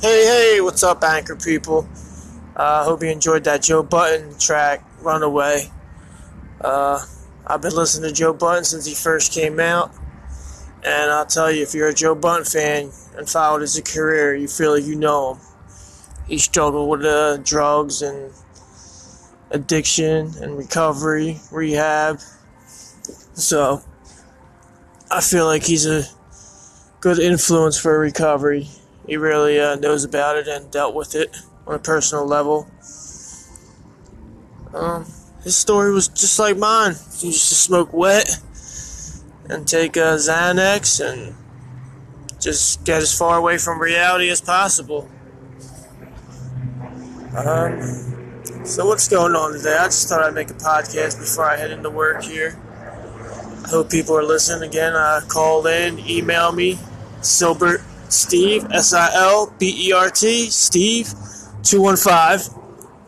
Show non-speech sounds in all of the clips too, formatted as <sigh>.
Hey, hey, what's up, Anchor people? I uh, hope you enjoyed that Joe Budden track, Runaway. Uh, I've been listening to Joe Budden since he first came out, and I'll tell you, if you're a Joe Budden fan and followed his career, you feel like you know him. He struggled with uh, drugs and addiction and recovery, rehab. So, I feel like he's a good influence for recovery he really uh, knows about it and dealt with it on a personal level. Um, his story was just like mine. He used to smoke wet and take uh, Xanax and just get as far away from reality as possible. Um, so what's going on today? I just thought I'd make a podcast before I head into work here. I hope people are listening again. Uh, call in, email me, Silbert Steve, S I L B E R T, Steve, 215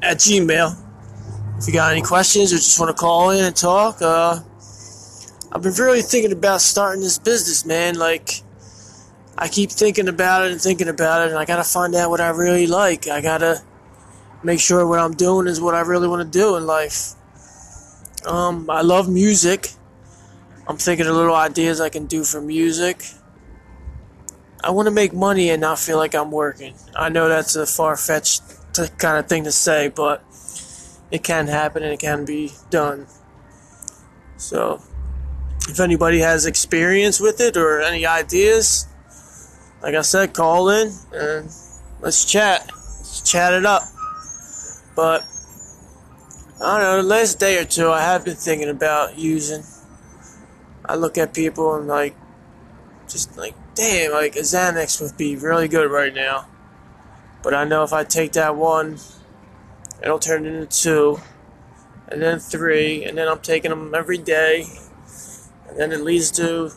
at Gmail. If you got any questions or just want to call in and talk, uh, I've been really thinking about starting this business, man. Like, I keep thinking about it and thinking about it, and I gotta find out what I really like. I gotta make sure what I'm doing is what I really want to do in life. Um, I love music. I'm thinking of little ideas I can do for music. I want to make money and not feel like I'm working. I know that's a far fetched kind of thing to say, but it can happen and it can be done. So, if anybody has experience with it or any ideas, like I said, call in and let's chat. Let's chat it up. But, I don't know, the last day or two I have been thinking about using. I look at people and like, just like damn, like a Xanax would be really good right now. But I know if I take that one, it'll turn into two, and then three, and then I'm taking them every day, and then it leads to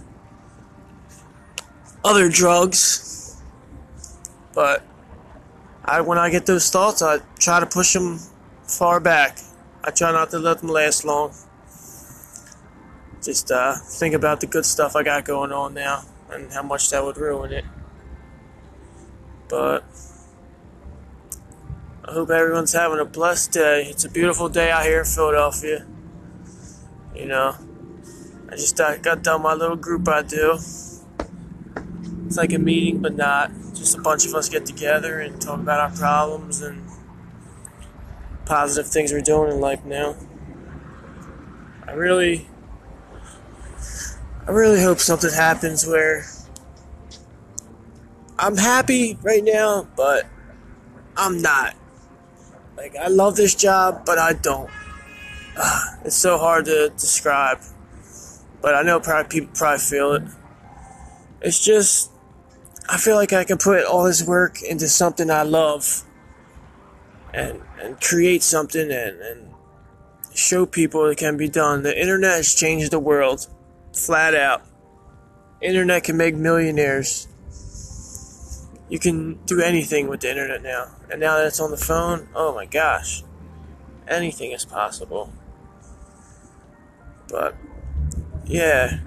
other drugs. But I, when I get those thoughts, I try to push them far back. I try not to let them last long. Just uh, think about the good stuff I got going on now and how much that would ruin it. But I hope everyone's having a blessed day. It's a beautiful day out here in Philadelphia. You know, I just uh, got done my little group I do. It's like a meeting, but not. Just a bunch of us get together and talk about our problems and positive things we're doing in life now. I really I really hope something happens where I'm happy right now, but I'm not. Like, I love this job, but I don't. <sighs> it's so hard to describe. But I know probably people probably feel it. It's just, I feel like I can put all this work into something I love and, and create something and, and show people it can be done. The internet has changed the world flat out. Internet can make millionaires. You can do anything with the internet now. And now that it's on the phone, oh my gosh. Anything is possible. But yeah.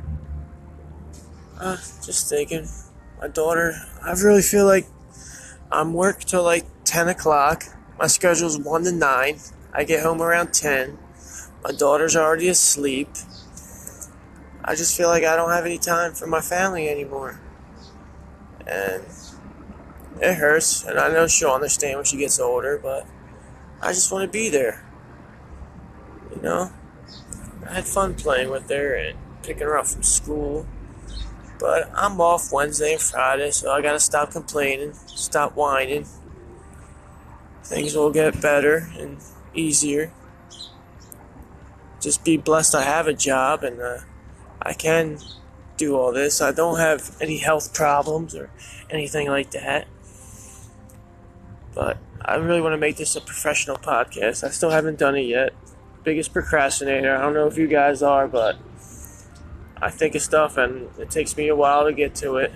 Uh, just thinking. My daughter, I really feel like I'm work till like 10 o'clock. My schedule's 1 to 9. I get home around 10. My daughter's already asleep. I just feel like I don't have any time for my family anymore. And it hurts, and I know she'll understand when she gets older, but I just want to be there. You know? I had fun playing with her and picking her up from school. But I'm off Wednesday and Friday, so I gotta stop complaining, stop whining. Things will get better and easier. Just be blessed I have a job and uh, I can do all this. I don't have any health problems or anything like that. But I really want to make this a professional podcast. I still haven't done it yet. Biggest procrastinator. I don't know if you guys are, but I think of stuff and it takes me a while to get to it.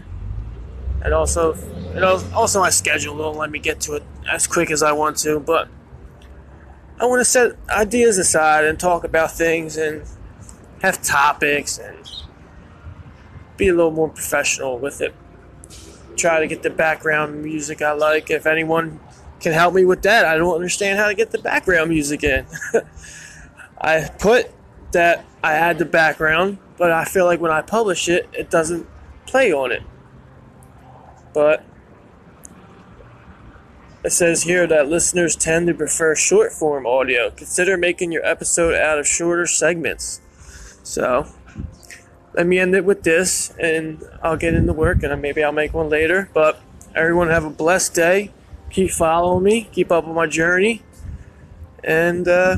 And also, know, also my schedule won't let me get to it as quick as I want to, but I want to set ideas aside and talk about things and have topics and be a little more professional with it. try to get the background music I like. If anyone can help me with that, I don't understand how to get the background music in. <laughs> I put that I add the background, but I feel like when I publish it, it doesn't play on it. But it says here that listeners tend to prefer short form audio. Consider making your episode out of shorter segments. So, let me end it with this, and I'll get into work, and maybe I'll make one later. But everyone have a blessed day. Keep following me. Keep up on my journey, and uh,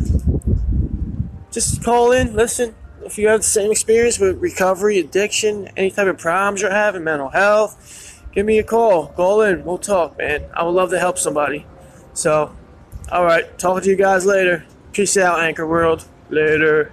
just call in. Listen, if you have the same experience with recovery, addiction, any type of problems you're having, mental health, give me a call. Call in. We'll talk, man. I would love to help somebody. So, all right. Talk to you guys later. Peace out, Anchor World. Later.